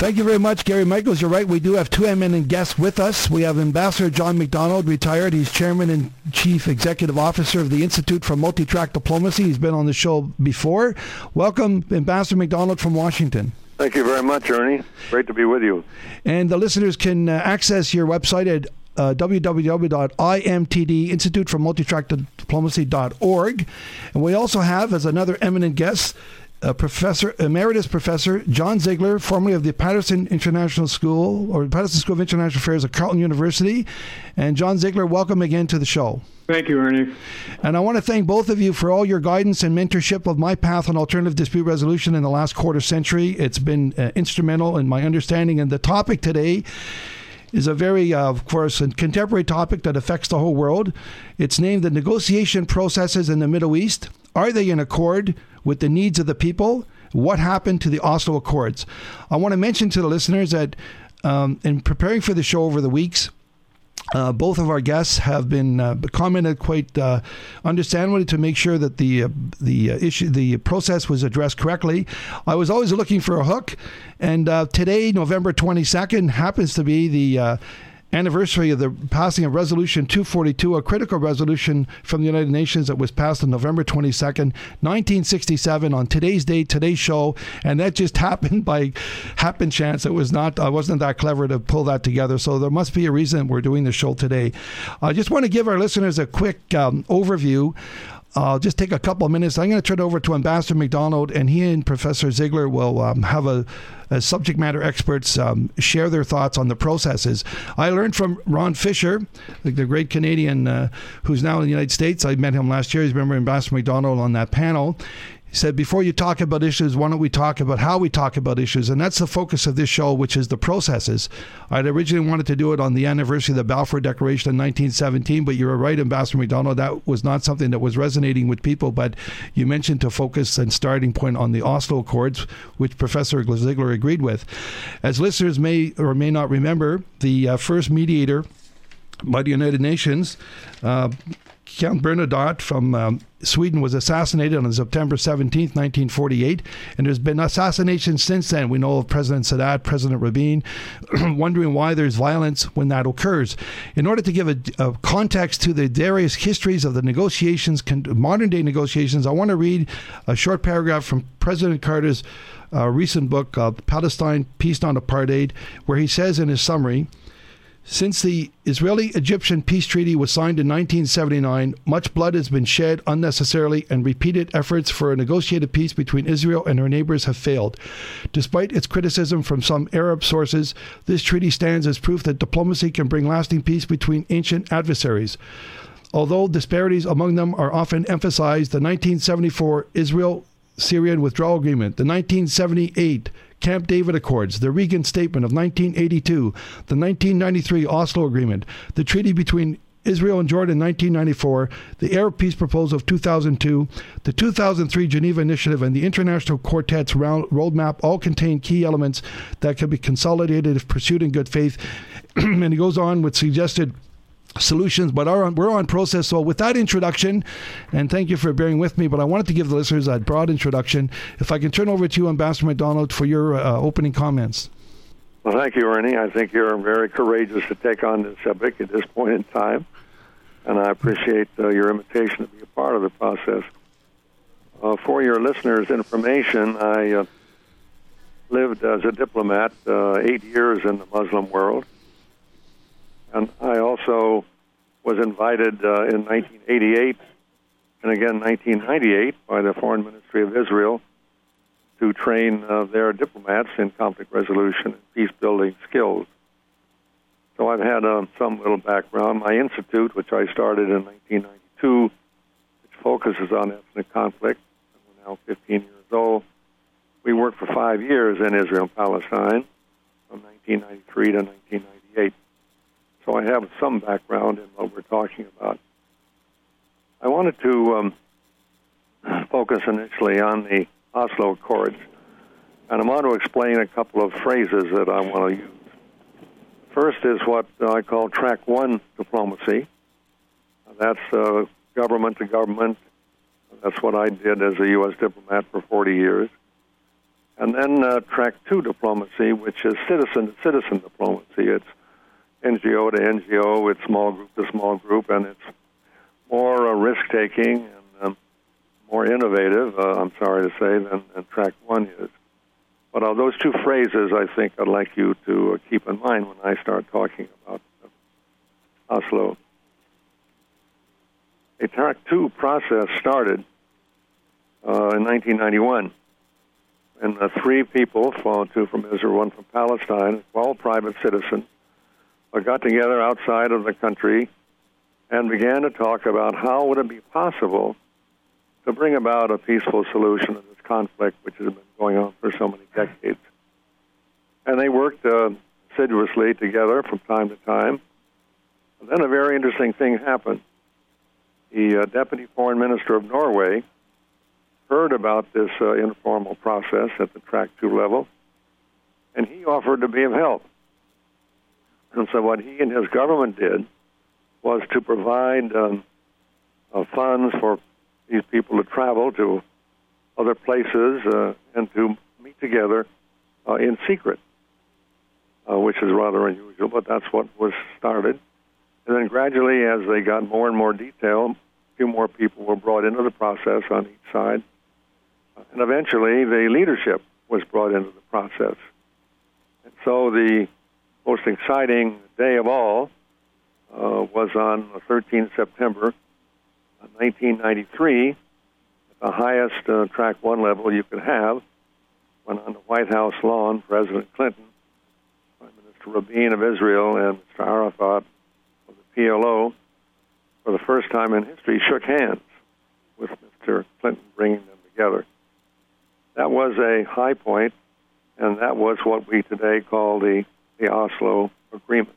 Thank you very much, Gary Michaels. You're right. We do have two eminent guests with us. We have Ambassador John McDonald, retired. He's chairman and chief executive officer of the Institute for Multi-Track Diplomacy. He's been on the show before. Welcome, Ambassador McDonald from Washington. Thank you very much, Ernie. Great to be with you. And the listeners can uh, access your website at uh, www.imtd, And we also have, as another eminent guest, uh, Professor Emeritus Professor John Sigler, formerly of the Paterson International School or Paterson School of International Affairs at Carleton University. And John Sigler, welcome again to the show. Thank you, Ernie. And I want to thank both of you for all your guidance and mentorship of my path on alternative dispute resolution in the last quarter century. It's been uh, instrumental in my understanding. And the topic today is a very, uh, of course, a contemporary topic that affects the whole world. It's named the negotiation processes in the Middle East. Are they in accord with the needs of the people. What happened to the Oslo Accords? I want to mention to the listeners that um, in preparing for the show over the weeks, uh, both of our guests have been uh, commented quite uh, understandably to make sure that the uh, the uh, issue the process was addressed correctly. I was always looking for a hook, and uh, today, November twenty second, happens to be the anniversary of the passing of Resolution 242, a critical resolution from the United Nations that was passed on November 22nd, 1967, on today's date, today's show, and that just happened by happen chance. It was not, I wasn't that clever to pull that together, so there must be a reason we're doing the show today. I just want to give our listeners a quick um, overview I'll just take a couple of minutes. I'm going to turn over to Ambassador McDonald, and he and Professor Sigler will um, have a, a, subject matter experts um, share their thoughts on the processes. I learned from Ron Fisher, the, the great Canadian uh, who's now in the United States. I met him last year. He's member Ambassador McDonald on that panel. He said, before you talk about issues, why don't we talk about how we talk about issues? And that's the focus of this show, which is the processes. I'd originally wanted to do it on the anniversary of the Balfour Declaration in 1917, but you were right, Ambassador McDonald, that was not something that was resonating with people. But you mentioned to focus and starting point on the Oslo Accords, which Professor Sigler agreed with. As listeners may or may not remember, the uh, first mediator by the United Nations, uh, Count Bernadotte from um, Sweden was assassinated on September 17, 1948, and there's been assassinations since then. We know of President Sadat, President Rabin, wondering why there's violence when that occurs. In order to give a, a context to the various histories of the negotiations, modern day negotiations, I want to read a short paragraph from President Carter's uh, recent book, uh, Palestine Peace Not Apartheid, where he says in his summary, since the Israeli Egyptian peace treaty was signed in 1979, much blood has been shed unnecessarily, and repeated efforts for a negotiated peace between Israel and her neighbors have failed. Despite its criticism from some Arab sources, this treaty stands as proof that diplomacy can bring lasting peace between ancient adversaries. Although disparities among them are often emphasized, the 1974 Israel Syrian Withdrawal Agreement, the 1978 Camp David Accords, the Reagan Statement of 1982, the 1993 Oslo Agreement, the treaty between Israel and Jordan in 1994, the Arab Peace Proposal of 2002, the 2003 Geneva Initiative, and the International Quartet's roadmap all contain key elements that can be consolidated if pursued in good faith. and he goes on with suggested solutions, but we're on process. So, with that introduction, and thank you for bearing with me, but I wanted to give the listeners a broad introduction. If I can turn over to you, Ambassador McDonald, for your uh, opening comments. Well, thank you, Ernie. I think you're very courageous to take on this subject at this point in time, and I appreciate uh, your invitation to be a part of the process. Uh, for your listeners' information, I uh, lived as a diplomat uh, eight years in the Muslim world. And I also was invited uh, in 1988 and again 1998 by the Foreign Ministry of Israel to train uh, their diplomats in conflict resolution and peace building skills. So I've had uh, some little background. My institute, which I started in 1992, which focuses on ethnic conflict, we're now 15 years old. We worked for five years in Israel and Palestine from 1993 to 1998 so I have some background in what we're talking about. I wanted to um, focus initially on the Oslo Accords, and I want to explain a couple of phrases that I want to use. First is what I call track one diplomacy. That's uh, government to government. That's what I did as a U.S. diplomat for 40 years. And then uh, track two diplomacy, which is citizen to citizen diplomacy. It's NGO to NGO, it's small group to small group, and it's more uh, risk taking and um, more innovative, uh, I'm sorry to say, than, than track one is. But uh, those two phrases, I think I'd like you to uh, keep in mind when I start talking about uh, Oslo. A track two process started uh, in 1991 and uh, three people, two from Israel, one from Palestine, all private citizens, got together outside of the country and began to talk about how would it be possible to bring about a peaceful solution to this conflict, which has been going on for so many decades. And they worked uh, assiduously together from time to time. And then a very interesting thing happened. The uh, deputy foreign minister of Norway heard about this uh, informal process at the track two level, and he offered to be of help. And so, what he and his government did was to provide um, uh, funds for these people to travel to other places uh, and to meet together uh, in secret, uh, which is rather unusual, but that's what was started. And then gradually, as they got more and more detail, a few more people were brought into the process on each side. And eventually, the leadership was brought into the process. And so the most exciting day of all uh, was on 13 September 1993, the highest uh, track one level you could have, when on the White House lawn, President Clinton, Prime Minister Rabin of Israel, and Mr. Arafat of the PLO, for the first time in history, shook hands with Mr. Clinton, bringing them together. That was a high point, and that was what we today call the, the Oslo Agreement.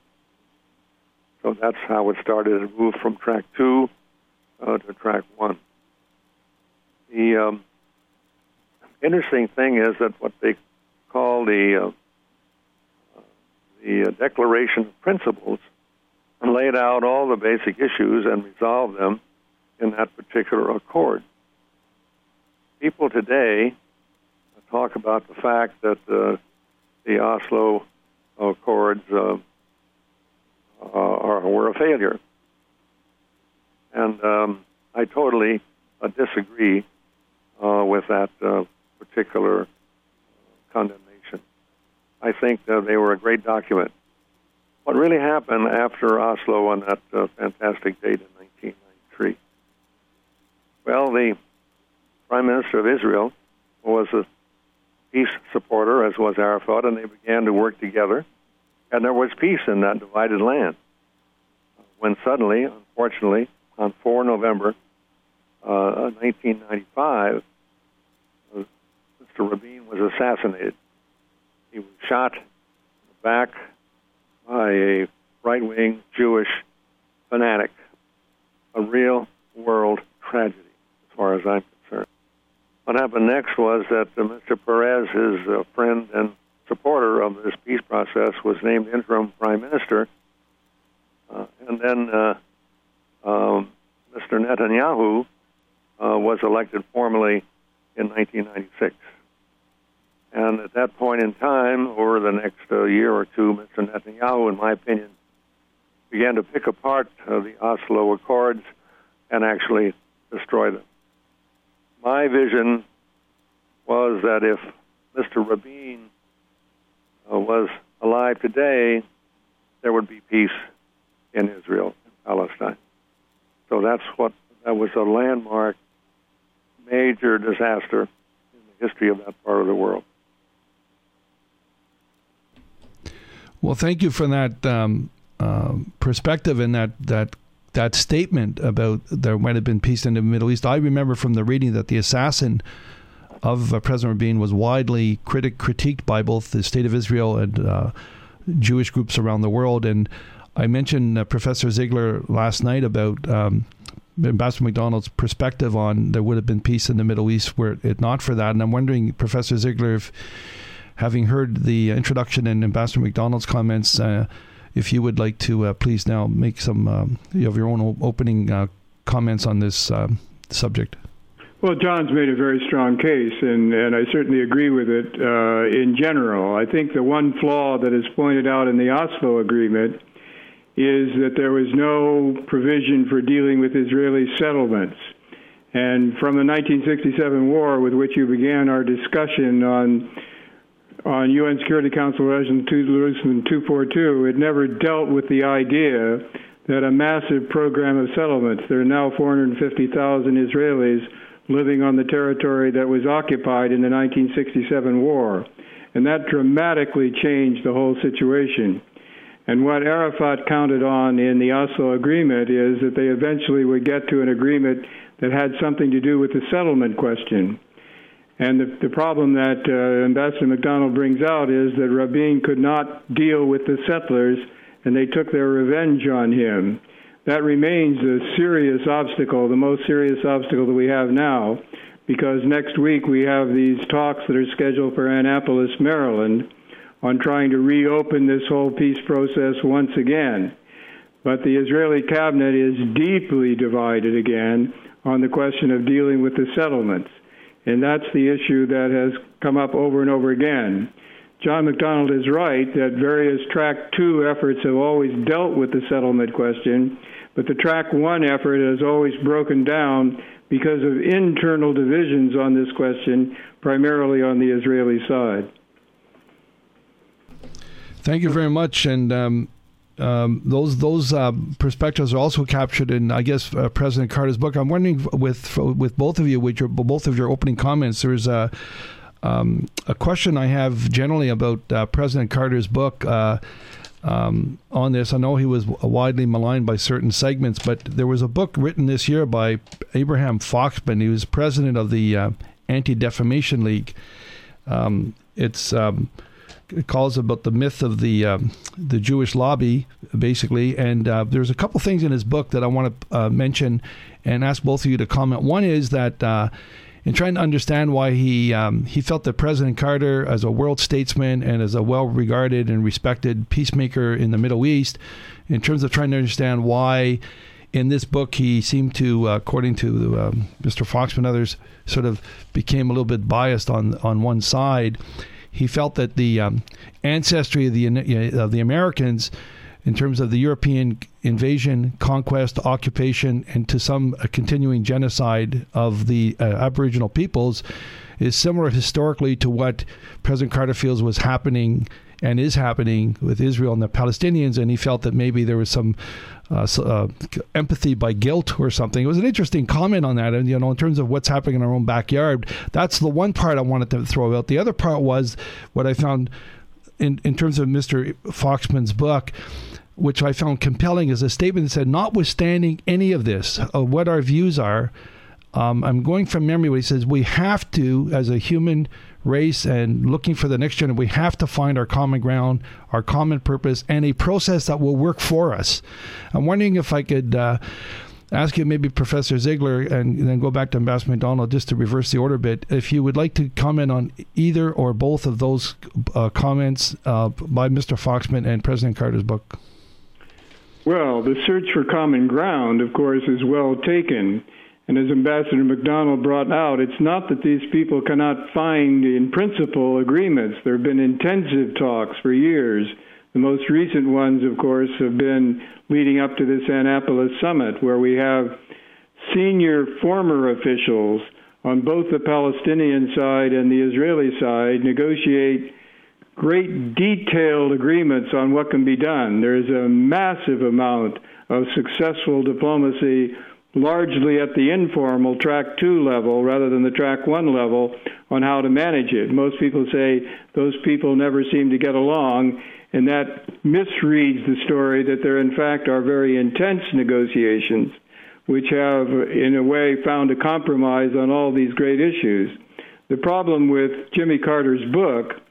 So that's how it started. It moved from track two uh, to track one. The um, interesting thing is that what they call the uh, the Declaration of Principles laid out all the basic issues and resolved them in that particular accord. People today talk about the fact that uh, the Oslo Accords uh, are, were a failure. And um, I totally uh, disagree uh, with that uh, particular condemnation. I think they were a great document. What really happened after Oslo on that uh, fantastic date in 1993? Well, the Prime Minister of Israel was a peace supporter, as was Arafat, and they began to work together. And there was peace in that divided land. When suddenly, unfortunately, on 4 November uh, 1995, uh, Mr. Rabin was assassinated. He was shot in the back by a right wing Jewish fanatic. A real world tragedy, as far as I'm. What happened next was that Mr. Peres, his uh, friend and supporter of this peace process, was named interim prime minister. Uh, and then uh, um, Mr. Netanyahu uh, was elected formally in 1996. And at that point in time, over the next uh, year or two, Mr. Netanyahu, in my opinion, began to pick apart uh, the Oslo Accords and actually destroy them. My vision was that if Mr. Rabin uh, was alive today, there would be peace in Israel and Palestine. So that's what that was a landmark, major disaster in the history of that part of the world. Well, thank you for that um, uh, perspective and that that that statement about there might have been peace in the Middle East. I remember from the reading that the assassin of uh, President Rabin was widely critiqued by both the State of Israel and uh, Jewish groups around the world. And I mentioned uh, Professor Sigler last night about um, Ambassador McDonald's perspective on there would have been peace in the Middle East were it not for that. And I'm wondering, Professor Sigler, if having heard the introduction and Ambassador McDonald's comments, uh, if you would like to uh, please now make some um, you have your own opening uh, comments on this um, subject. Well, John's made a very strong case, and, and I certainly agree with it uh, in general. I think the one flaw that is pointed out in the Oslo Agreement is that there was no provision for dealing with Israeli settlements. And from the 1967 war, with which you began our discussion on on UN Security Council Resolution 242, it never dealt with the idea that a massive program of settlements. There are now 450,000 Israelis living on the territory that was occupied in the 1967 war. And that dramatically changed the whole situation. And what Arafat counted on in the Oslo agreement is that they eventually would get to an agreement that had something to do with the settlement question. And the, the problem that uh, Ambassador McDonald brings out is that Rabin could not deal with the settlers, and they took their revenge on him that remains a serious obstacle, the most serious obstacle that we have now, because next week we have these talks that are scheduled for Annapolis, Maryland, on trying to reopen this whole peace process once again. But the Israeli cabinet is deeply divided again on the question of dealing with the settlements. And that's the issue that has come up over and over again. John McDonald is right that various Track 2 efforts have always dealt with the settlement question, but the Track 1 effort has always broken down because of internal divisions on this question, primarily on the Israeli side. Thank you very much. And um, um, those those uh, perspectives are also captured in, I guess, uh, President Carter's book. I'm wondering, with with both of you, with your both of your opening comments, there's a um, a question I have generally about uh, President Carter's book. Uh, um, on this, I know he was widely maligned by certain segments, but there was a book written this year by Abraham Foxman. He was president of the uh, Anti Defamation League. Um, it's um, calls about the myth of the um, the Jewish lobby, basically. And uh, there's a couple things in his book that I want to uh, mention and ask both of you to comment. One is that uh, in trying to understand why he um, he felt that President Carter, as a world statesman and as a well-regarded and respected peacemaker in the Middle East, in terms of trying to understand why. In this book, he seemed to, uh, according to um, Mr. Foxman and others, sort of became a little bit biased on on one side. He felt that the um, ancestry of the of the Americans in terms of the European invasion, conquest, occupation, and to some continuing genocide of the uh, Aboriginal peoples is similar historically to what President Carter feels was happening and is happening with Israel and the Palestinians, and he felt that maybe there was some uh, uh, empathy by guilt or something. It was an interesting comment on that, and you know, in terms of what's happening in our own backyard, that's the one part I wanted to throw out. The other part was what I found in in terms of Mr. Foxman's book which I found compelling, is a statement that said, notwithstanding any of this, of what our views are, um, I'm going from memory where he says, we have to, as a human race and looking for the next generation, we have to find our common ground, our common purpose, and a process that will work for us. I'm wondering if I could. Uh, ask you maybe Professor Sigler and then go back to Ambassador McDonald just to reverse the order a bit. If you would like to comment on either or both of those uh, comments uh, by Mr. Foxman and President Carter's book. Well, the search for common ground, of course, is well taken. And as Ambassador McDonald brought out, it's not that these people cannot find, in principle, agreements. There have been intensive talks for years. The most recent ones, of course, have been leading up to this Annapolis summit, where we have senior former officials on both the Palestinian side and the Israeli side negotiate great detailed agreements on what can be done. There's a massive amount of successful diplomacy, largely at the informal track two level rather than the track one level, on how to manage it. Most people say those people never seem to get along, and that misreads the story that there, in fact, are very intense negotiations which have, in a way, found a compromise on all these great issues. The problem with Jimmy Carter's book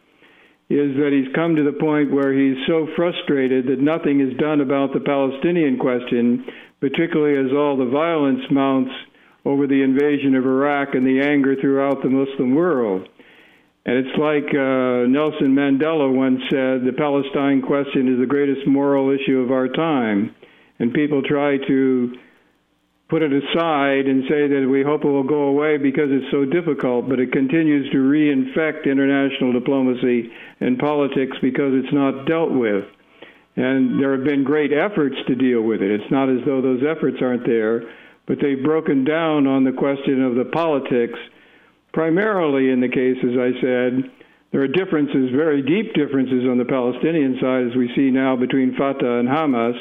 is that he's come to the point where he's so frustrated that nothing is done about the Palestinian question, particularly as all the violence mounts over the invasion of Iraq and the anger throughout the Muslim world. And it's like uh, Nelson Mandela once said the Palestine question is the greatest moral issue of our time. And people try to put it aside and say that we hope it will go away because it's so difficult, but it continues to reinfect international diplomacy and politics because it's not dealt with. And there have been great efforts to deal with it. It's not as though those efforts aren't there, but they've broken down on the question of the politics, primarily in the case, as I said, there are differences, very deep differences on the Palestinian side, as we see now between Fatah and Hamas,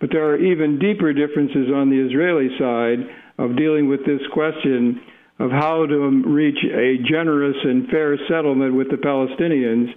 but there are even deeper differences on the Israeli side of dealing with this question of how to reach a generous and fair settlement with the Palestinians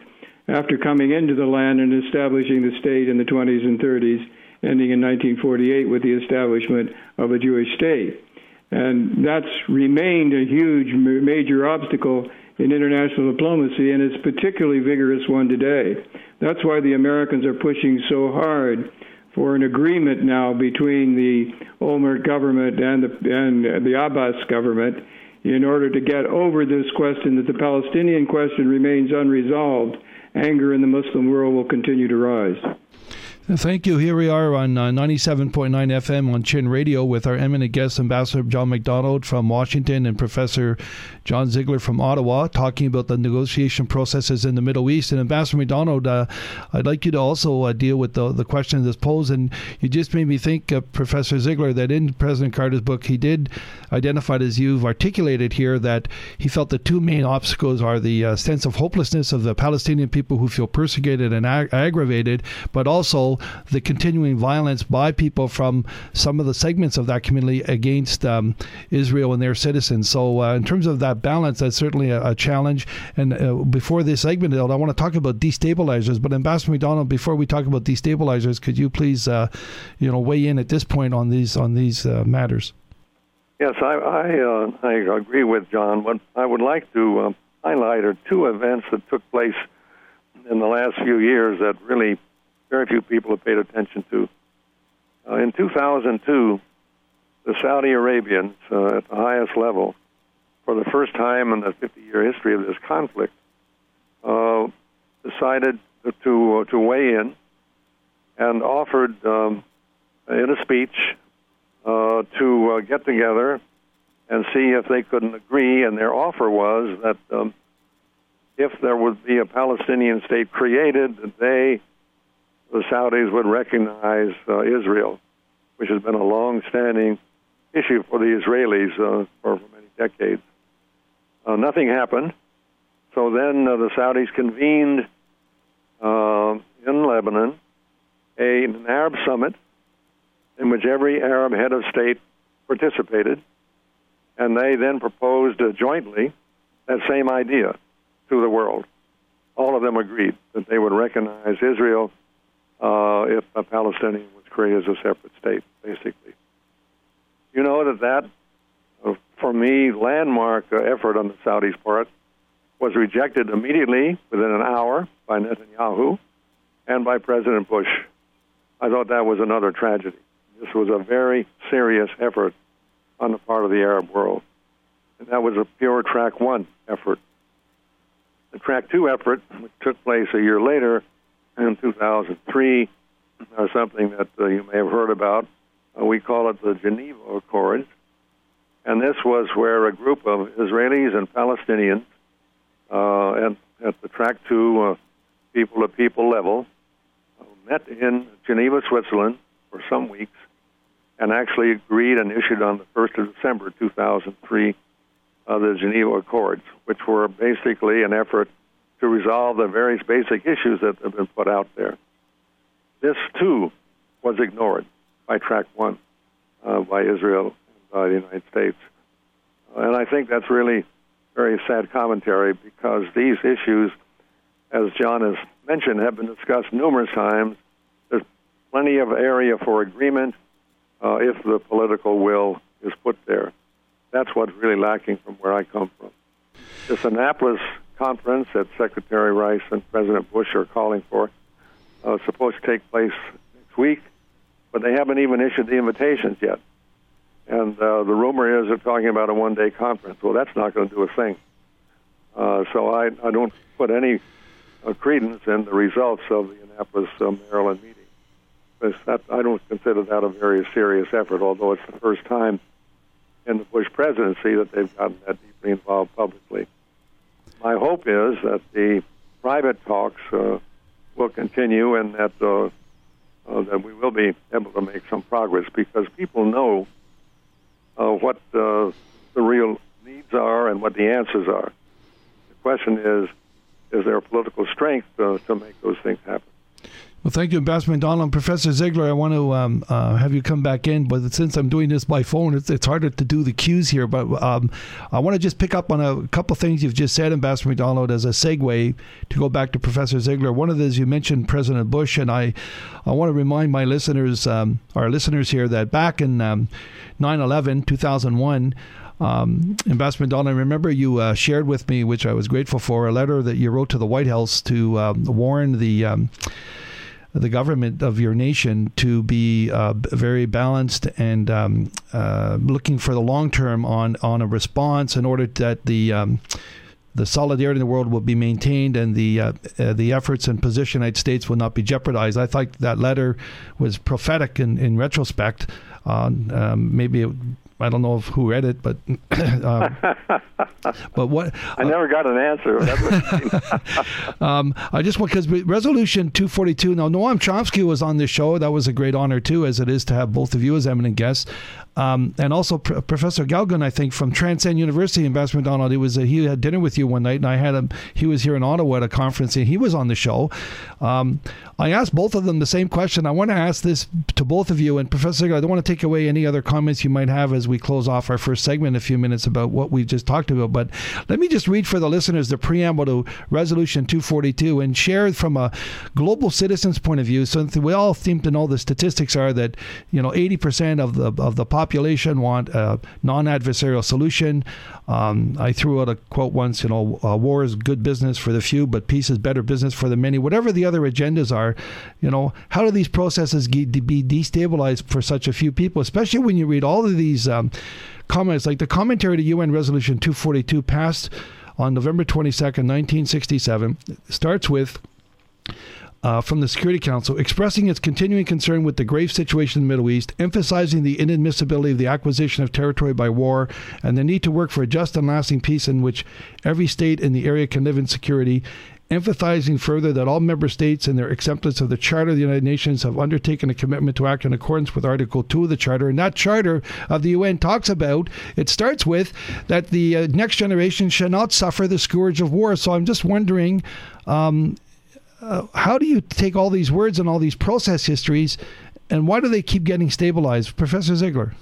after coming into the land and establishing the state in the 20s and 30s, ending in 1948 with the establishment of a Jewish state. And that's remained a huge major obstacle in international diplomacy, and it's particularly vigorous one today. That's why the Americans are pushing so hard for an agreement now between the Olmert government and the, and the Abbas government in order to get over this question that the Palestinian question remains unresolved. Anger in the Muslim world will continue to rise. Thank you. Here we are on uh, 97.9 FM on Chin Radio with our eminent guest, Ambassador John McDonald from Washington and Professor John Sigler from Ottawa, talking about the negotiation processes in the Middle East. And Ambassador McDonald, uh, I'd like you to also uh, deal with the, the question that's posed. And you just made me think, Professor Sigler, that in President Carter's book, he did identify, as you've articulated here, that he felt the two main obstacles are the uh, sense of hopelessness of the Palestinian people who feel persecuted and ag- aggravated, but also the continuing violence by people from some of the segments of that community against um, Israel and their citizens. So, uh, in terms of that balance, that's certainly a, a challenge. And uh, before this segment, I want to talk about destabilizers. But Ambassador McDonald, before we talk about destabilizers, could you please, uh, you know, weigh in at this point on these on these uh, matters? Yes, I I, uh, I, agree with John. What I would like to uh, highlight are two events that took place in the last few years that really very few people have paid attention to. Uh, in 2002, the Saudi Arabians, uh, at the highest level, for the first time in the 50 year history of this conflict, uh, decided to, uh, to weigh in and offered um, in a speech uh, to uh, get together and see if they couldn't agree. And their offer was that um, if there would be a Palestinian state created, that they the Saudis would recognize uh, Israel, which has been a long-standing issue for the Israelis uh, for, for many decades. Uh, nothing happened. So then uh, the Saudis convened uh, in Lebanon a, an Arab summit in which every Arab head of state participated, and they then proposed uh, jointly that same idea to the world. All of them agreed that they would recognize Israel uh, if a Palestinian was created as a separate state, basically. You know that that, uh, for me, landmark uh, effort on the Saudis' part was rejected immediately within an hour by Netanyahu and by President Bush. I thought that was another tragedy. This was a very serious effort on the part of the Arab world. And that was a pure track one effort. The track two effort, which took place a year later, in 2003, uh, something that uh, you may have heard about. Uh, we call it the Geneva Accords. And this was where a group of Israelis and Palestinians uh, and at the track two uh, people to people level met in Geneva, Switzerland for some weeks and actually agreed and issued on the 1st of December 2003 uh, the Geneva Accords, which were basically an effort to resolve the various basic issues that have been put out there. This, too, was ignored by Track 1, uh, by Israel, and by the United States. And I think that's really very sad commentary because these issues, as John has mentioned, have been discussed numerous times. There's plenty of area for agreement uh, if the political will is put there. That's what's really lacking from where I come from. This Annapolis conference that Secretary Rice and President Bush are calling for uh, supposed to take place next week, but they haven't even issued the invitations yet. And uh, the rumor is they're talking about a one-day conference. Well, that's not going to do a thing. Uh, so I, I don't put any uh, credence in the results of the Annapolis, uh, Maryland meeting. That, I don't consider that a very serious effort, although it's the first time in the Bush presidency that they've gotten that deeply involved publicly. My hope is that the private talks uh, will continue and that uh, uh, that we will be able to make some progress because people know uh, what uh, the real needs are and what the answers are. The question is, is there political strength uh, to make those things happen? Well, thank you, Ambassador McDonald. Professor Sigler, I want to um, uh, have you come back in, but since I'm doing this by phone, it's, it's harder to do the cues here. But um, I want to just pick up on a couple things you've just said, Ambassador McDonald, as a segue to go back to Professor Sigler. One of those you mentioned President Bush, and I, I want to remind my listeners, um, our listeners here, that back in um, 9 11, 2001, um, Ambassador McDonald, I remember you uh, shared with me, which I was grateful for, a letter that you wrote to the White House to um, warn the um, the government of your nation to be uh, very balanced and um, uh, looking for the long term on on a response in order that the um, the solidarity in the world will be maintained and the uh, uh, the efforts and position of the United States will not be jeopardized. I thought that letter was prophetic in, in retrospect. Um, maybe it I don't know if who read it, but um, but what I never got an answer. um, I just want because resolution 242. Now Noam Chomsky was on this show. That was a great honor too, as it is to have both of you as eminent guests. Um, and also P- Professor Galtung, I think from Transcend University, Ambassador McDonald. He was he had dinner with you one night, and I had him. He was here in Ottawa at a conference, and he was on the show. Um, I asked both of them the same question. I want to ask this to both of you, and Professor, I don't want to take away any other comments you might have as we close off our first segment in a few minutes about what we've just talked about. But let me just read for the listeners the preamble to Resolution 242 and share from a global citizen's point of view. So we all seem to know the statistics are that you know 80% of the of the population want a non-adversarial solution. Um, I threw out a quote once, you know, uh, war is good business for the few, but peace is better business for the many. Whatever the other agendas are, you know, how do these processes be destabilized for such a few people, especially when you read all of these um, comments, like the commentary to UN Resolution 242 passed on November 22nd, 1967, starts with uh, from the Security Council expressing its continuing concern with the grave situation in the Middle East, emphasizing the inadmissibility of the acquisition of territory by war and the need to work for a just and lasting peace in which every state in the area can live in security, emphasizing further that all member states in their acceptance of the Charter of the United Nations have undertaken a commitment to act in accordance with Article 2 of the Charter. And that Charter of the UN talks about, it starts with that the uh, next generation shall not suffer the scourge of war. So I'm just wondering um, uh, how do you take all these words and all these process histories, and why do they keep getting stabilized, Professor Sigler?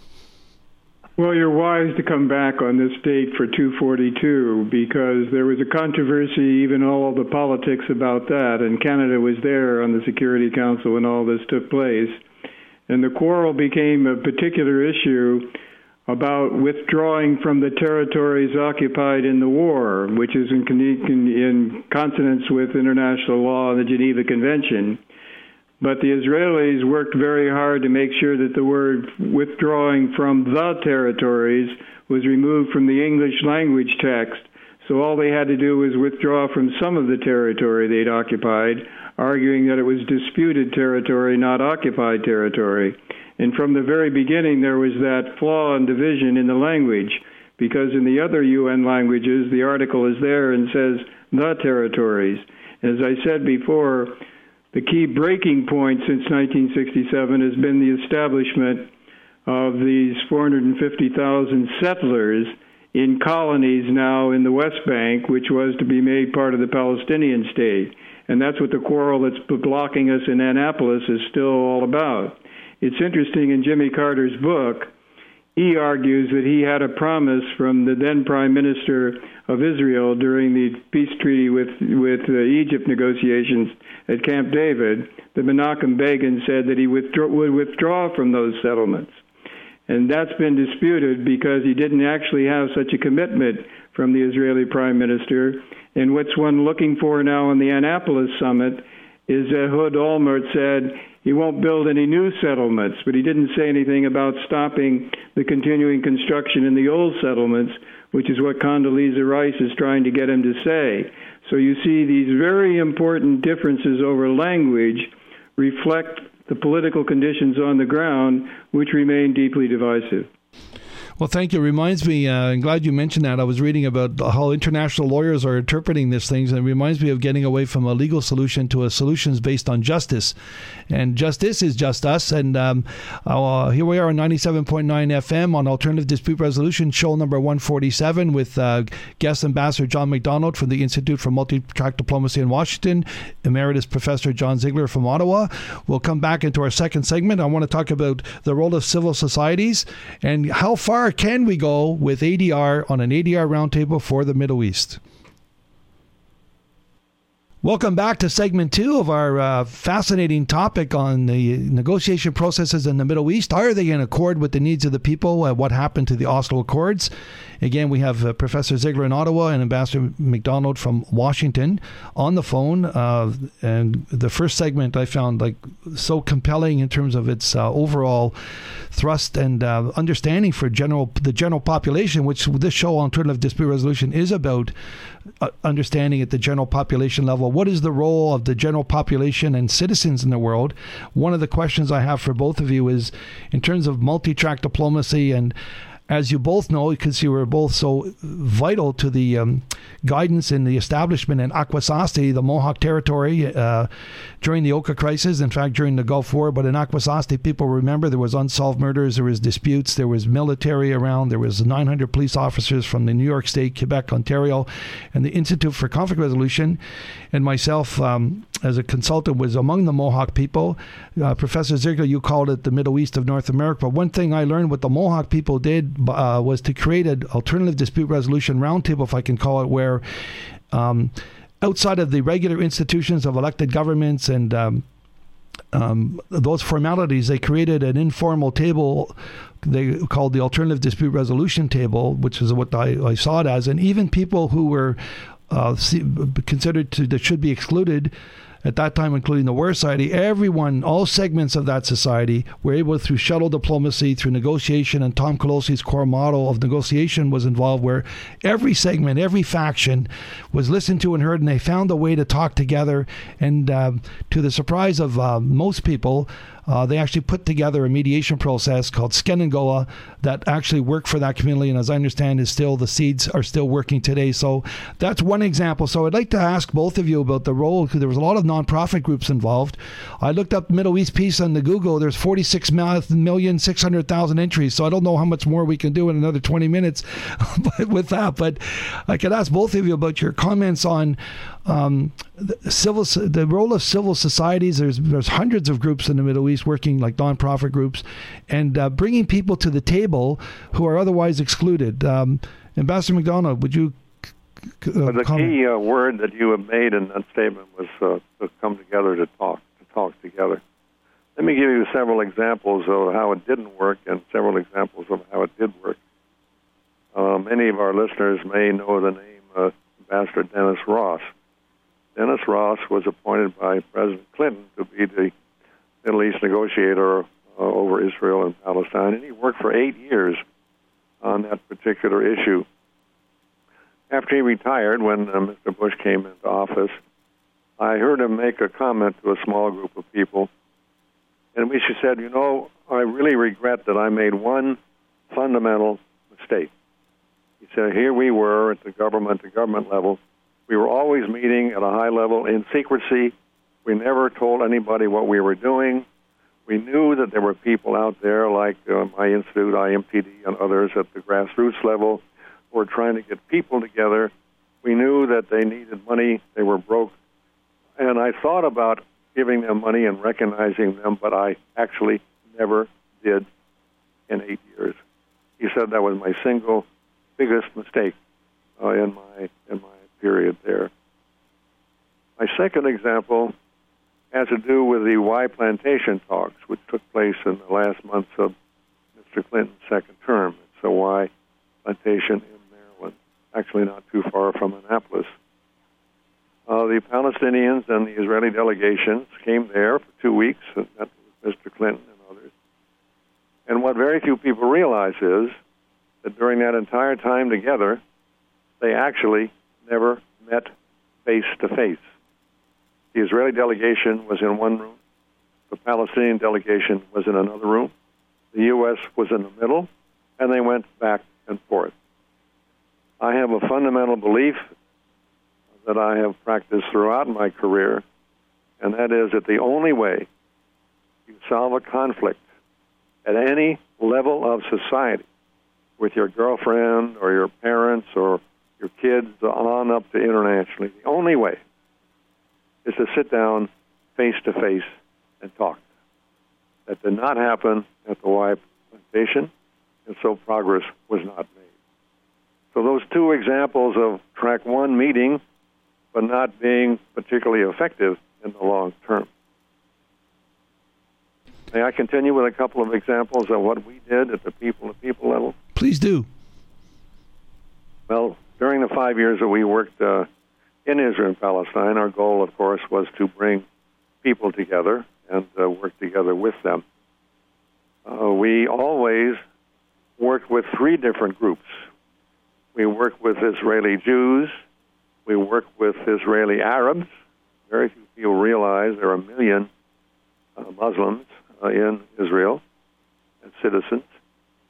Well, you're wise to come back on this date for 242 because there was a controversy, even all the politics about that, and Canada was there on the Security Council when all this took place. And the quarrel became a particular issue about withdrawing from the territories occupied in the war, which is in, in, consonance with international law and the Geneva Convention. But the Israelis worked very hard to make sure that the word withdrawing from the territories was removed from the English language text. So all they had to do was withdraw from some of the territory they'd occupied, arguing that it was disputed territory, not occupied territory. And from the very beginning, there was that flaw and division in the language, because in the other UN languages, the article is there and says the territories. As I said before, the key breaking point since 1967 has been the establishment of these 450,000 settlers in colonies now in the West Bank, which was to be made part of the Palestinian state. And that's what the quarrel that's blocking us in Annapolis is still all about. It's interesting in Jimmy Carter's book, he argues that he had a promise from the then Prime Minister of Israel during the peace treaty with with uh, Egypt negotiations at Camp David. That Menachem Begin said that he withdraw, would withdraw from those settlements, and that's been disputed because he didn't actually have such a commitment from the Israeli Prime Minister. And what's one looking for now in the Annapolis summit is that Ehud Olmert said he won't build any new settlements, but he didn't say anything about stopping the continuing construction in the old settlements, which is what Condoleezza Rice is trying to get him to say. So you see these very important differences over language reflect the political conditions on the ground, which remain deeply divisive. Well, thank you. It reminds me, uh, I'm glad you mentioned that. I was reading about how international lawyers are interpreting these things, and it reminds me of getting away from a legal solution to a solutions based on justice. And justice is just us. And um, uh, here we are on 97.9 FM on Alternative Dispute Resolution, show number 147, with uh, guest ambassador John McDonald from the Institute for Multi-Track Diplomacy in Washington, Emeritus Professor John Sigler from Ottawa. We'll come back into our second segment. I want to talk about the role of civil societies and how far can we go with ADR on an ADR roundtable for the Middle East? Welcome back to segment two of our uh, fascinating topic on the negotiation processes in the Middle East. Are they in accord with the needs of the people? Uh, what happened to the Oslo Accords? Again, we have uh, Professor Sigler in Ottawa and Ambassador McDonald from Washington on the phone. Uh, and the first segment I found like so compelling in terms of its uh, overall thrust and uh, understanding for general the general population, which this show on alternative dispute resolution is about Uh, understanding at the general population level. What is the role of the general population and citizens in the world? One of the questions I have for both of you is in terms of multi track diplomacy and as you both know, because you were both so vital to the um, guidance in the establishment in Akwesasne, the Mohawk territory, uh, during the Oka crisis. In fact, during the Gulf War. But in Akwesasne, people remember there was unsolved murders, there was disputes, there was military around, there was 900 police officers from the New York State, Quebec, Ontario, and the Institute for Conflict Resolution, and myself um, as a consultant was among the Mohawk people. Uh, Professor Sigler, you called it the Middle East of North America. But one thing I learned what the Mohawk people did uh, was to create an alternative dispute resolution roundtable, if I can call it, where um, outside of the regular institutions of elected governments and um, um, those formalities, they created an informal table they called the alternative dispute resolution table, which is what I, I saw it as. And even people who were uh, considered to that should be excluded at that time, including the War Society, everyone, all segments of that society were able through shuttle diplomacy, through negotiation, and Tom Colosi's core model of negotiation was involved, where every segment, every faction was listened to and heard, and they found a way to talk together. And uh, to the surprise of uh, most people, uh, they actually put together a mediation process called Skenengoa that actually worked for that community, and as I understand, is still the seeds are still working today. So that's one example. So I'd like to ask both of you about the role because there was a lot of nonprofit groups involved. I looked up Middle East peace on the Google. There's 46 million 600,000 entries. So I don't know how much more we can do in another 20 minutes with that. But I could ask both of you about your comments on um, the civil the role of civil societies. There's there's hundreds of groups in the Middle East working like nonprofit groups, and uh, bringing people to the table who are otherwise excluded. Um, Ambassador McDonald, would you? Uh, the comment? key uh, word that you have made in that statement was uh, to come together to talk to talk together. Let me give you several examples of how it didn't work and several examples of how it did work. Uh, many of our listeners may know the name uh, Ambassador Dennis Ross. Dennis Ross was appointed by President Clinton to be the Middle East negotiator uh, over Israel and Palestine, and he worked for eight years on that particular issue. After he retired, when uh, Mr. Bush came into office, I heard him make a comment to a small group of people, in which he said, You know, I really regret that I made one fundamental mistake. He said, Here we were at the government to government level we were always meeting at a high level in secrecy. We never told anybody what we were doing. We knew that there were people out there like uh, my institute, IMTD, and others at the grassroots level who were trying to get people together. We knew that they needed money, they were broke. And I thought about giving them money and recognizing them, but I actually never did in eight years. He said that was my single biggest mistake uh, in my in my period there. My second example has to do with the Wye plantation talks, which took place in the last months of Mr. Clinton's second term. It's a Wye plantation in Maryland, actually not too far from Annapolis. Uh, the Palestinians and the Israeli delegations came there for two weeks and met with Mr. Clinton and others. And what very few people realize is that during that entire time together, they actually never met face to face. The Israeli delegation was in one room, the Palestinian delegation was in another room, the U.S. was in the middle, and they went back and forth. I have a fundamental belief that I have practiced throughout my career, and that is that the only way you solve a conflict at any level of society with your girlfriend or your parents or your kids on up to internationally, the only way is to sit down face to face and talk. That did not happen at the Wye plantation, and so progress was not made. So those two examples of track one meeting, but not being particularly effective in the long term. May I continue with a couple of examples of what we did at the people to people level? Please do. Well, during the five years that we worked uh, in Israel and Palestine, our goal, of course, was to bring people together and uh, work together with them. Uh, we always worked with three different groups. We worked with Israeli Jews, we worked with Israeli Arabs. Very few people realize there are a million uh, Muslims uh, in Israel as citizens,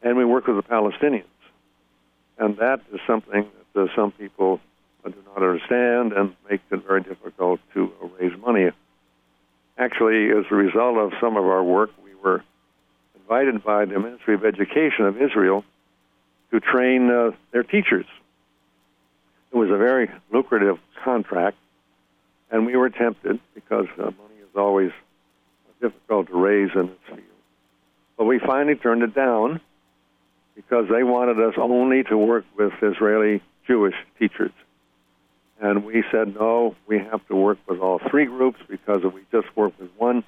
and we work with the Palestinians. And that is something uh, some people do not understand and makes it very difficult to raise money. Actually, as a result of some of our work, we were invited by the Ministry of Education of Israel to train uh, their teachers. It was a very lucrative contract, and we were tempted because uh, money is always difficult to raise in this field. But we finally turned it down because they wanted us only to work with Israeli Jewish teachers. And we said, no, we have to work with all three groups because if we just work with one,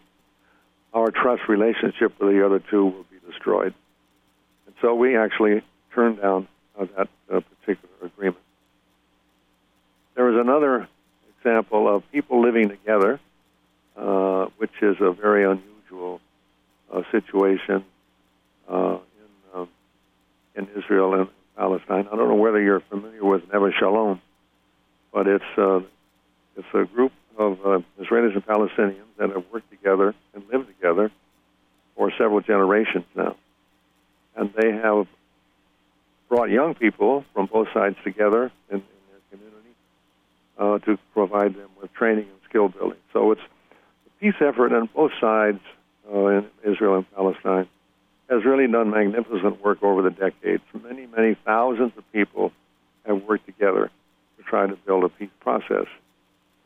our trust relationship with the other two will be destroyed. And so we actually turned down uh, that uh, particular agreement. There is another example of people living together uh, which is a very unusual uh, situation uh, in um, in Israel and Palestine. I don't know whether you're familiar with Neve Shalom, but it's uh, it's a group of uh, Israelis and Palestinians that have worked together and lived together for several generations now, and they have brought young people from both sides together in, in their community uh, to provide them with training and skill building. So it's a peace effort on both sides uh, in Israel and Palestine has really done magnificent work over the decades. Many, many thousands of people have worked together to try to build a peace process.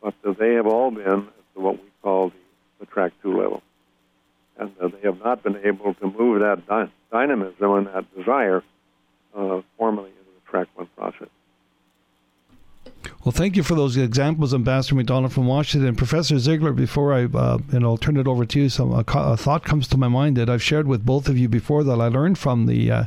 But they have all been at what we call the, the track two level. And uh, they have not been able to move that dy- dynamism and that desire uh, formally into the track one process. Well, thank you for those examples, Ambassador McDonald from Washington. Professor Sigler, before I uh, and I'll turn it over to you, some a, a, thought comes to my mind that I've shared with both of you before that I learned from the uh,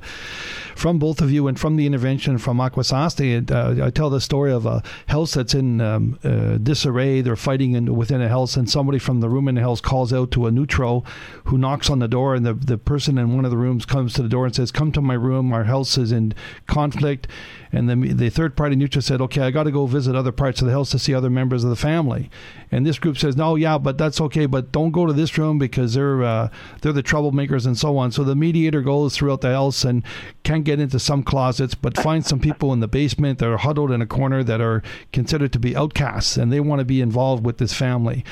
from both of you and from the intervention from Akwesasne. Uh, I tell the story of a house that's in um, uh, disarray. They're fighting in, within a house, and somebody from the room in the house calls out to a neutral who knocks on the door, and the the person in one of the rooms comes to the door and says, "Come to my room. Our house is in conflict." And the, the third party neutral said, okay, I got to go visit other parts of the house to see other members of the family. And this group says, no, yeah, but that's okay, but don't go to this room because they're uh, they're the troublemakers and so on. So the mediator goes throughout the house and can get into some closets, but finds some people in the basement that are huddled in a corner that are considered to be outcasts, and they want to be involved with this family.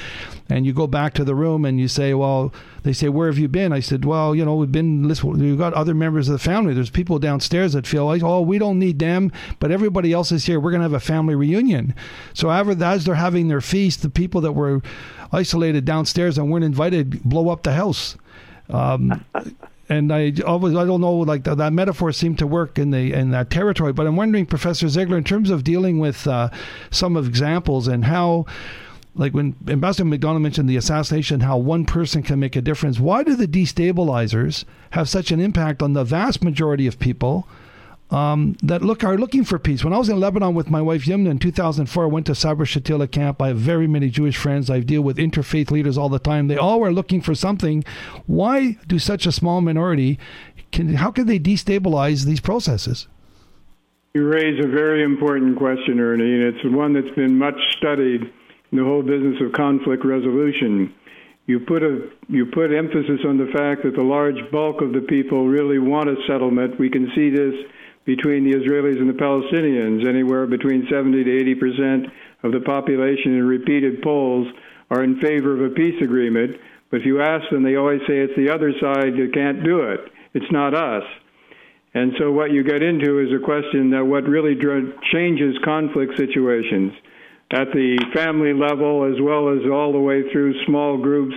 And you go back to the room and you say, well, they say, where have you been? I said, well, you know, we've been, we've got other members of the family. There's people downstairs that feel like, oh, we don't need them, but everybody else is here. We're going to have a family reunion. So as they're having their feast, the people that were isolated downstairs and weren't invited blow up the house. Um, and I always I don't know like the, that metaphor seemed to work in the in that territory. But I'm wondering, Professor Sigler, in terms of dealing with uh, some of examples and how like when Ambassador McDonald mentioned the assassination, how one person can make a difference. Why do the destabilizers have such an impact on the vast majority of people um, that look are looking for peace? When I was in Lebanon with my wife Yimna in 2004, I went to Sabra Shatila camp. I have very many Jewish friends. I deal with interfaith leaders all the time. They all were looking for something. Why do such a small minority? Can, how can they destabilize these processes? You raise a very important question, Ernie, and it's one that's been much studied the whole business of conflict resolution. You put a you put emphasis on the fact that the large bulk of the people really want a settlement. We can see this between the Israelis and the Palestinians. Anywhere between 70 to 80 percent of the population in repeated polls are in favor of a peace agreement. But if you ask them, they always say it's the other side that can't do it. It's not us. And so what you get into is a question that what really changes conflict situations at the family level as well as all the way through small groups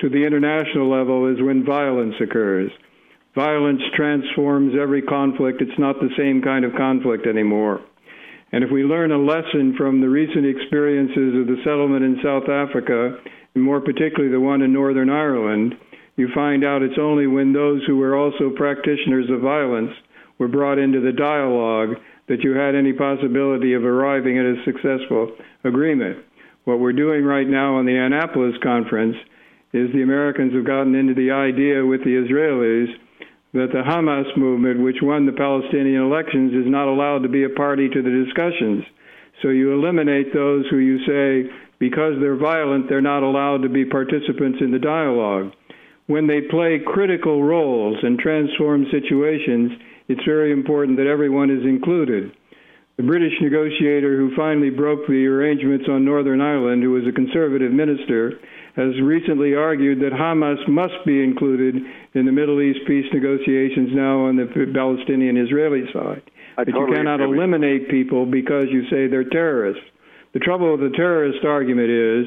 to the international level is when violence occurs. Violence transforms every conflict. It's not the same kind of conflict anymore. And if we learn a lesson from the recent experiences of the settlement in South Africa, and more particularly the one in Northern Ireland, you find out it's only when those who were also practitioners of violence were brought into the dialogue that you had any possibility of arriving at a successful agreement. What we're doing right now on the Annapolis conference is the Americans have gotten into the idea with the Israelis that the Hamas movement, which won the Palestinian elections, is not allowed to be a party to the discussions. So you eliminate those who you say, because they're violent, they're not allowed to be participants in the dialogue. When they play critical roles and transform situations, it's very important that everyone is included. The British negotiator who finally broke the arrangements on Northern Ireland, who was a conservative minister, has recently argued that Hamas must be included in the Middle East peace negotiations now on the Palestinian Israeli side. I that totally you cannot agree. eliminate people because you say they're terrorists. The trouble with the terrorist argument is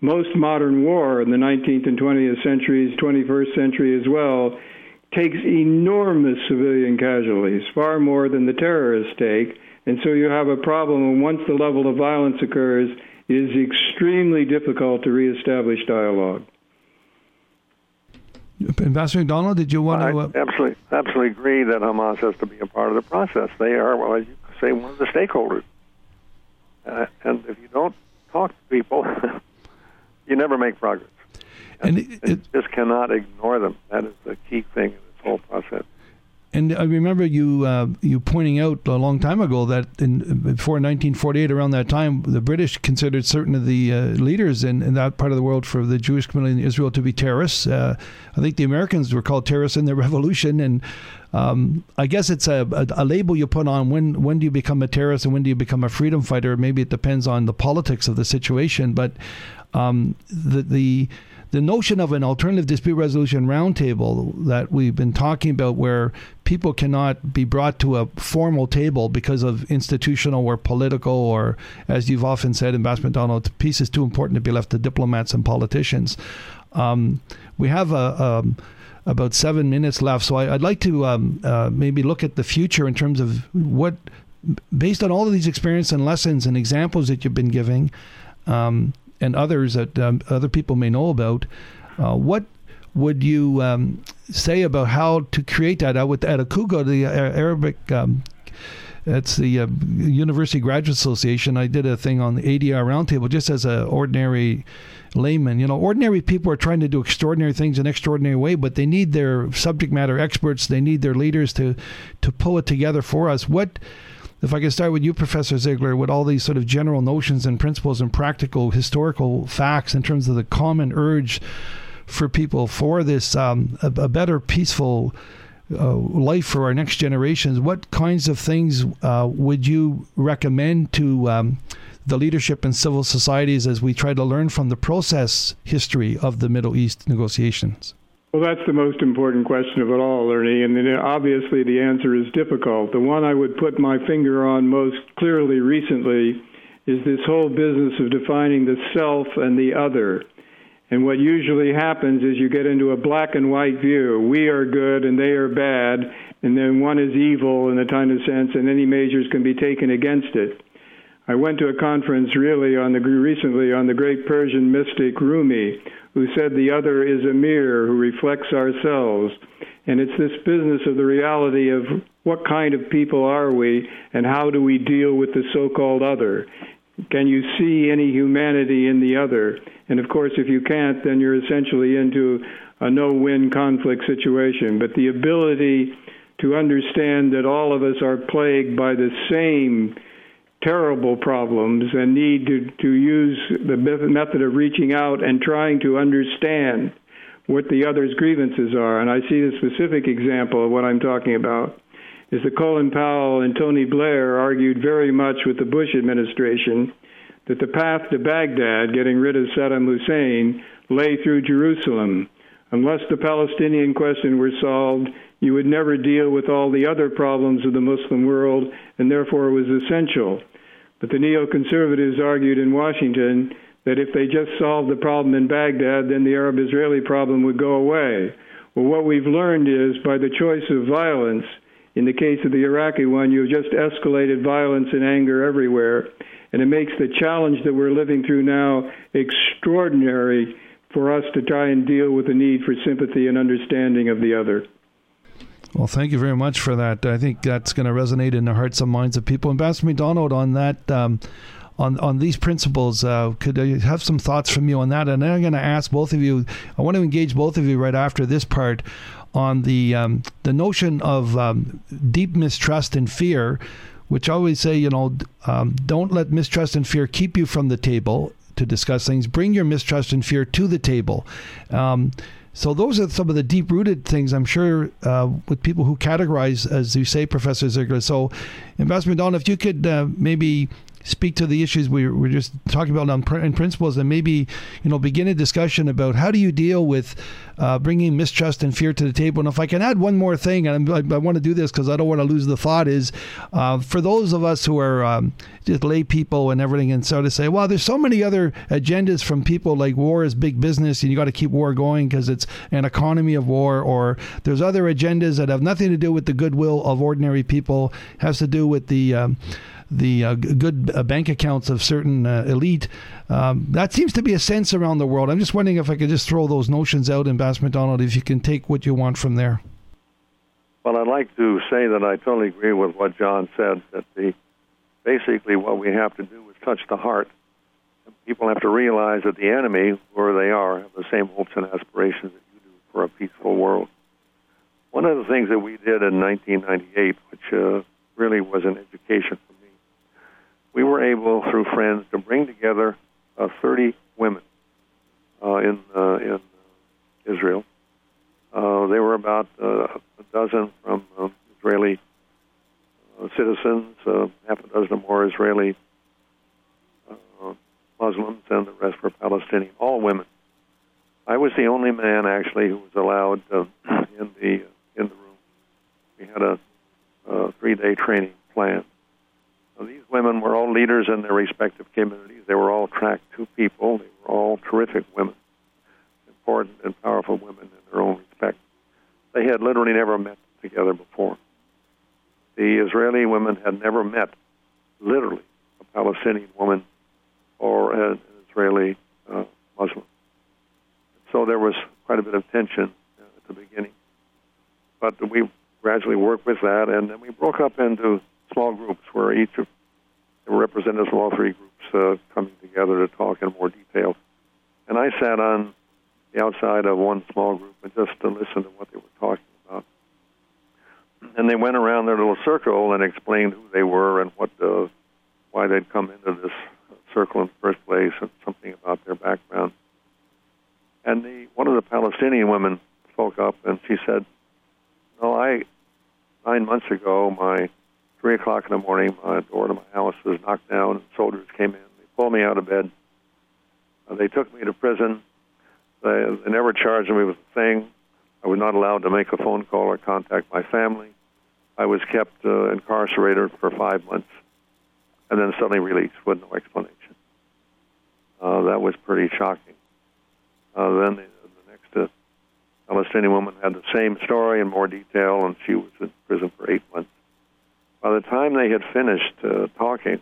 most modern war in the 19th and 20th centuries, 21st century as well, takes enormous civilian casualties, far more than the terrorists take. And so you have a problem, and once the level of violence occurs, it is extremely difficult to reestablish dialogue. Ambassador McDonald, did you want I to? Uh, absolutely, absolutely agree that Hamas has to be a part of the process. They are, well, as you say, one of the stakeholders. Uh, and if you don't talk to people, you never make progress. And it, it, just cannot ignore them. That is the key thing in this whole process. and I remember you uh, you pointing out a long time ago that in before 1948, around that time, the British considered certain of the uh, leaders in, in that part of the world for the Jewish community in Israel to be terrorists. Uh, I think the Americans were called terrorists in the revolution, and um, I guess it's a, a, a label you put on when when do you become a terrorist and when do you become a freedom fighter. Maybe it depends on the politics of the situation, but um, the the the notion of an alternative dispute resolution roundtable that we've been talking about, where people cannot be brought to a formal table because of institutional or political, or as you've often said, Ambassador McDonald, peace is too important to be left to diplomats and politicians. Um, we have a. Um, about seven minutes left, so I, would like to um, uh, maybe look at the future in terms of what, based on all of these experiences and lessons and examples that you've been giving, um, and others that um, other people may know about, uh, what would you um, say about how to create that? Out with at Akuga, the Arabic. Um, it's the uh, University Graduate Association. I did a thing on the ADR roundtable just as an ordinary layman. You know, ordinary people are trying to do extraordinary things in an extraordinary way, but they need their subject matter experts. They need their leaders to to pull it together for us. What if I could start with you, Professor Sigler, with all these sort of general notions and principles and practical historical facts in terms of the common urge for people for this um, a, a, better, peaceful uh, life for our next generations. What kinds of things uh, would you recommend to um, the leadership in civil societies as we try to learn from the process history of the Middle East negotiations? Well, that's the most important question of it all, Ernie, and obviously the answer is difficult. The one I would put my finger on most clearly recently is this whole business of defining the self and the other. And what usually happens is you get into a black and white view. We are good and they are bad, and then one is evil in a kind of sense, and any measures can be taken against it. I went to a conference really on the recently on the great Persian mystic Rumi, who said the other is a mirror who reflects ourselves. And it's this business of the reality of what kind of people are we and how do we deal with the so called other? Can you see any humanity in the other? And of course, if you can't, then you're essentially into a no win conflict situation. But the ability to understand that all of us are plagued by the same terrible problems and need to, to use the method of reaching out and trying to understand what the other's grievances are. And I see the specific example of what I'm talking about is that Colin Powell and Tony Blair argued very much with the Bush administration that the path to Baghdad, getting rid of Saddam Hussein, lay through Jerusalem. Unless the Palestinian question were solved, you would never deal with all the other problems of the Muslim world, and therefore it was essential. But the neoconservatives argued in Washington that if they just solved the problem in Baghdad, then the Arab Israeli problem would go away. Well, what we've learned is by the choice of violence, in the case of the Iraqi one, you've just escalated violence and anger everywhere. And it makes the challenge that we're living through now extraordinary for us to try and deal with the need for sympathy and understanding of the other. Well, thank you very much for that. I think that's going to resonate in the hearts and minds of people. Ambassador McDonald, on that, um, on on these principles, uh, could I have some thoughts from you on that? And then I'm going to ask both of you. I want to engage both of you right after this part on the um, the notion of um, deep mistrust and fear, which I always say, you know, um, don't let mistrust and fear keep you from the table to discuss things. Bring your mistrust and fear to the table. So those are some of the deep rooted things I'm sure uh, with people who categorize, as you say, Professor Sigler. So, Ambassador Don, if you could uh, maybe speak to the issues we were just talking about on in principles and maybe you know begin a discussion about how do you deal with uh, bringing mistrust and fear to the table? And if i can add one more thing and i, I want to do this because i don't want to lose the thought is uh, for those of us who are um, just lay people and everything and so to say well there's so many other agendas from people like war is big business and you got to keep war going because it's an economy of war or there's other agendas that have nothing to do with the goodwill of ordinary people has to do with the um, the uh, good uh, bank accounts of certain uh, elite. Um, that seems to be a sense around the world. I'm just wondering if I could just throw those notions out, in Ambassador McDonald, if you can take what you want from there. Well, I'd like to say that I totally agree with what John said. That the basically what we have to do is touch the heart. People have to realize that the enemy, where they are, have the same hopes and aspirations that you do for a peaceful world. One of the things that we did in 1998, which uh, really was an education we were able, through friends, to bring together uh, 30 women uh, in uh, in Israel. Uh, they were about uh, a dozen from uh, Israeli citizens, half a dozen or more Israeli Muslims, and the rest were Palestinian, all women. I was the only man actually who was allowed in the in the room. We had a, a three-day training plan these women were all leaders in their respective communities. They were all track two people. They were all terrific women, important and powerful women in their own respect. They had literally never met together before. The Israeli women had never met, literally, a Palestinian woman or an Israeli uh, Muslim. So there was quite a bit of tension uh, at the beginning. But we gradually worked with that, and then we broke up into small groups where each of the representatives from all three groups uh, coming together to talk in more detail. And I sat on the outside of one small group and just to listen to what they were talking about. And they went around their little circle and explained who they were and what uh, why they'd come into this circle in the first place and something about their background. And the one of the Palestinian women spoke up and she said, "No, I nine months ago my three o'clock in the morning, my door to my house was knocked down. Soldiers came in. They pulled me out of bed. Uh, they took me to prison. They, they never charged me with a thing. I was not allowed to make a phone call or contact my family. I was kept uh, incarcerated for five months, and then suddenly released with no explanation. Uh, that was pretty shocking. Uh, then the, the next uh, Palestinian woman had the same story in more detail, and she was in prison for eight months. By the time they had finished uh, talking,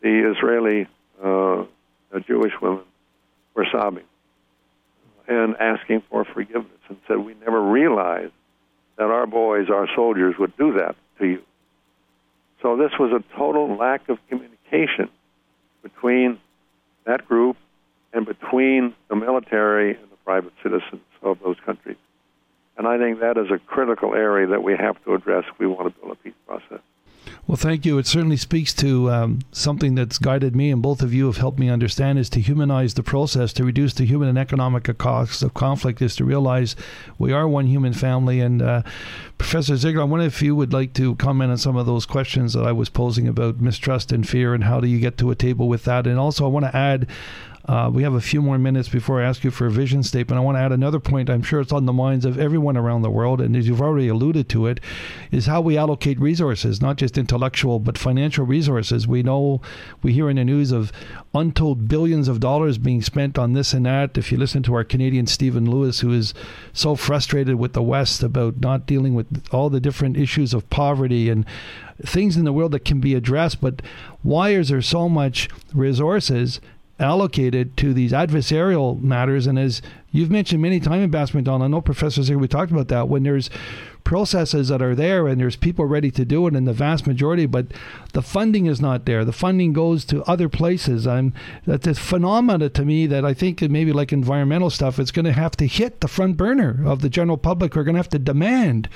the Israeli uh, Jewish women were sobbing and asking for forgiveness and said, We never realized that our boys, our soldiers, would do that to you. So this was a total lack of communication between that group and between the military and the private citizens of those countries. And I think that is a critical area that we have to address if we want to build a peace process. Well, thank you. It certainly speaks to um, something that's guided me, and both of you have helped me understand is to humanize the process, to reduce the human and economic costs of conflict, is to realize we are one human family. And uh, Professor Sigler, I wonder if you would like to comment on some of those questions that I was posing about mistrust and fear, and how do you get to a table with that? And also, I want to add uh, we have a few more minutes before I ask you for a vision statement. I want to add another point. I'm sure it's on the minds of everyone around the world, and as you've already alluded to it, is how we allocate resources, not just intellectual but financial resources. We know we hear in the news of untold billions of dollars being spent on this and that. If you listen to our Canadian Stephen Lewis, who is so frustrated with the West about not dealing with all the different issues of poverty and things in the world that can be addressed, but why is there so much resources? Allocated to these adversarial matters. And as you've mentioned many times, Ambassador McDonald, I know professors here, we talked about that, when there's processes that are there and there's people ready to do it in the vast majority, but the funding is not there. The funding goes to other places. I'm that's a phenomena to me that I think maybe like environmental stuff, it's going to have to hit the front burner of the general public. We're going to have to demand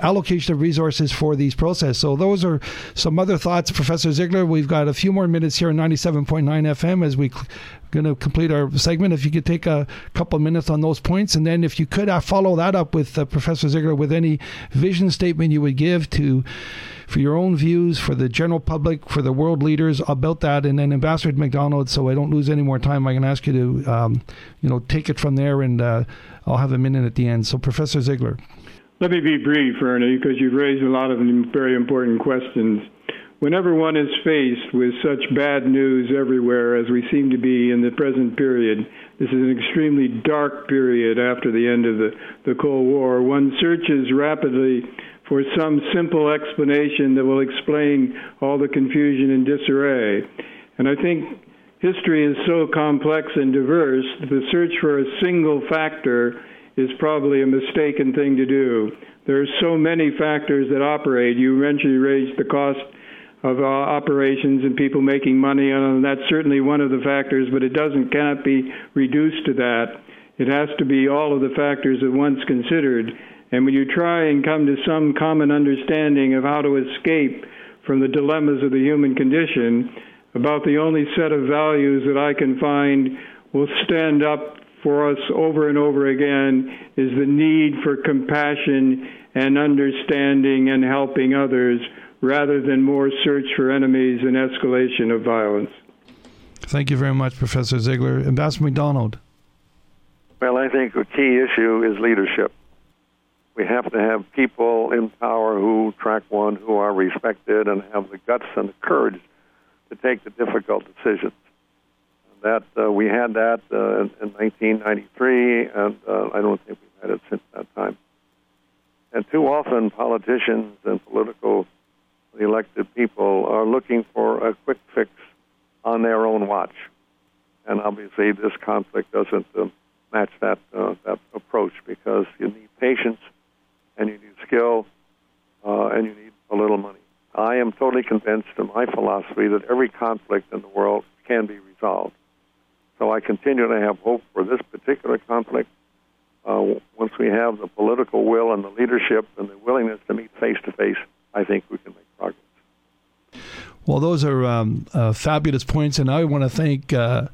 allocation of resources for these processes. So those are some other thoughts, Professor Sigler. We've got a few more minutes here on 97.9 FM as we going to complete our segment. If you could take a couple of minutes on those points, and then if you could uh, follow that up with uh, Professor Sigler with any vision statement you would give to for your own views, for the general public, for the world leaders about that, and then Ambassador McDonald. So I don't lose any more time, I can ask you to, um, you know, take it from there, and uh, I'll have a minute at the end. So Professor Sigler. Let me be brief, Ernie, because you've raised a lot of very important questions whenever one is faced with such bad news everywhere as we seem to be in the present period, this is an extremely dark period after the end of the, the Cold War, one searches rapidly for some simple explanation that will explain all the confusion and disarray. And I think history is so complex and diverse, that the search for a single factor is probably a mistaken thing to do. There are so many factors that operate. You you raised the cost of uh, operations and people making money, and that's certainly one of the factors. But it doesn't cannot be reduced to that. It has to be all of the factors at once considered. And when you try and come to some common understanding of how to escape from the dilemmas of the human condition, about the only set of values that I can find will stand up for us over and over again is the need for compassion and understanding and helping others rather than more search for enemies and escalation of violence. Thank you very much, Professor Sigler. Ambassador McDonald. Well, I think the key issue is leadership. We have to have people in power who, track one, who are respected and have the guts and the courage to take the difficult decisions. That uh, we had that uh, in, in 1993, and uh, I don't think we've had it since that time. And too often, politicians and political the elected people are looking for a quick fix on their own watch. And obviously, this conflict doesn't uh, match that uh, that approach because you need patience, and you need skill, uh, and you need a little money. I am totally convinced in my philosophy that every conflict in the world can be resolved. So I continue to have hope for this particular conflict. Uh, once we have the political will and the leadership and the willingness to meet face to face, I think we can make well, those are um, uh, fabulous points, and I want to thank uh,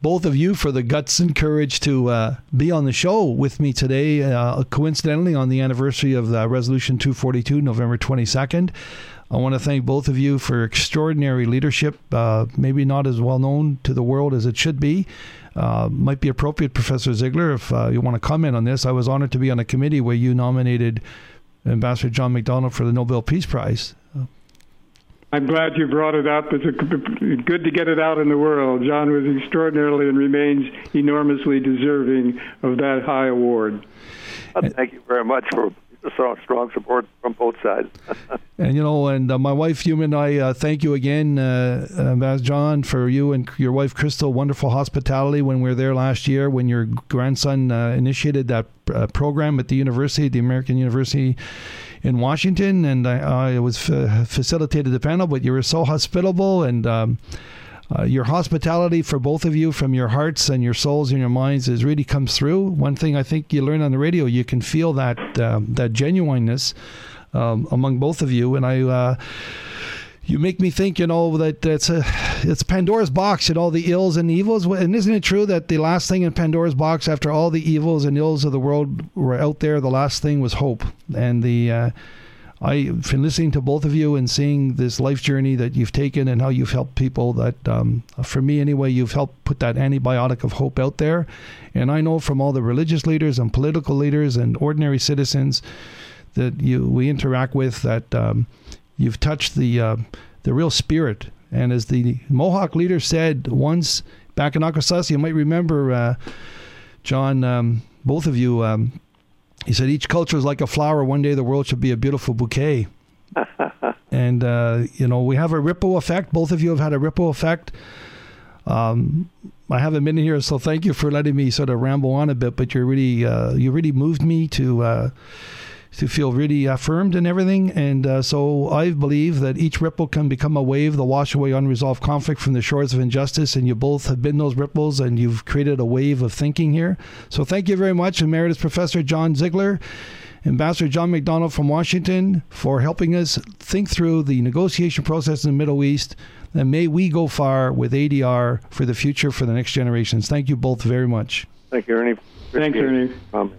both of you for the guts and courage to uh, be on the show with me today. Uh, coincidentally, on the anniversary of Resolution 242, November 22nd. I want to thank both of you for extraordinary leadership, uh, maybe not as well known to the world as it should be. Uh, might be appropriate, Professor Sigler, if you want to comment on this. I was honored to be on a committee where you nominated Ambassador John McDonald for the Nobel Peace Prize. I'm glad you brought it up. It's a, good to get it out in the world. John was extraordinarily and remains enormously deserving of that high award. thank you very much for strong, strong support from both sides. and you know, and uh, my wife, you and I, uh, thank you again, uh, uh, John, for you and your wife Christel. Wonderful hospitality when we were there last year. When your grandson uh, initiated that uh, program at the university, the American University in Washington, and I, I was facilitated the panel. But you were so hospitable and. Um, uh, your hospitality for both of you from your hearts and your souls and your minds is really comes through. One thing I think you learn on the radio, you can feel that um, that genuineness um, among both of you, and I. Uh, you make me think, you know, that it's a it's Pandora's box and all the ills and evils. And isn't it true that the last thing in Pandora's box, after all the evils and ills of the world were out there, the last thing was hope. And the uh, I've been listening to both of you and seeing this life journey that you've taken and how you've helped people. That um, for me anyway, you've helped put that antibiotic of hope out there. And I know from all the religious leaders and political leaders and ordinary citizens that you we interact with that. Um, You've touched the uh, the real spirit. And as the Mohawk leader said once back in Akwesasne, you might remember, uh, John, um, both of you. Um, he said each culture is like a flower. One day the world should be a beautiful bouquet. and uh, you know we have a ripple effect. Both of you have had a ripple effect. Um, I haven't been here, so thank you for letting me sort of ramble on a bit. But you're really uh, you really moved me to uh, to feel really affirmed and everything. And uh, so I believe that each ripple can become a wave that wash away unresolved conflict from the shores of injustice. And you both have been those ripples and you've created a wave of thinking here. So thank you very much, Emeritus Professor John Sigler. Ambassador John McDonald from Washington for helping us think through the negotiation process in the Middle East. And may we go far with ADR for the future for the next generations. Thank you both very much. Thank you, Ernie. Thanks, Ernie. Um,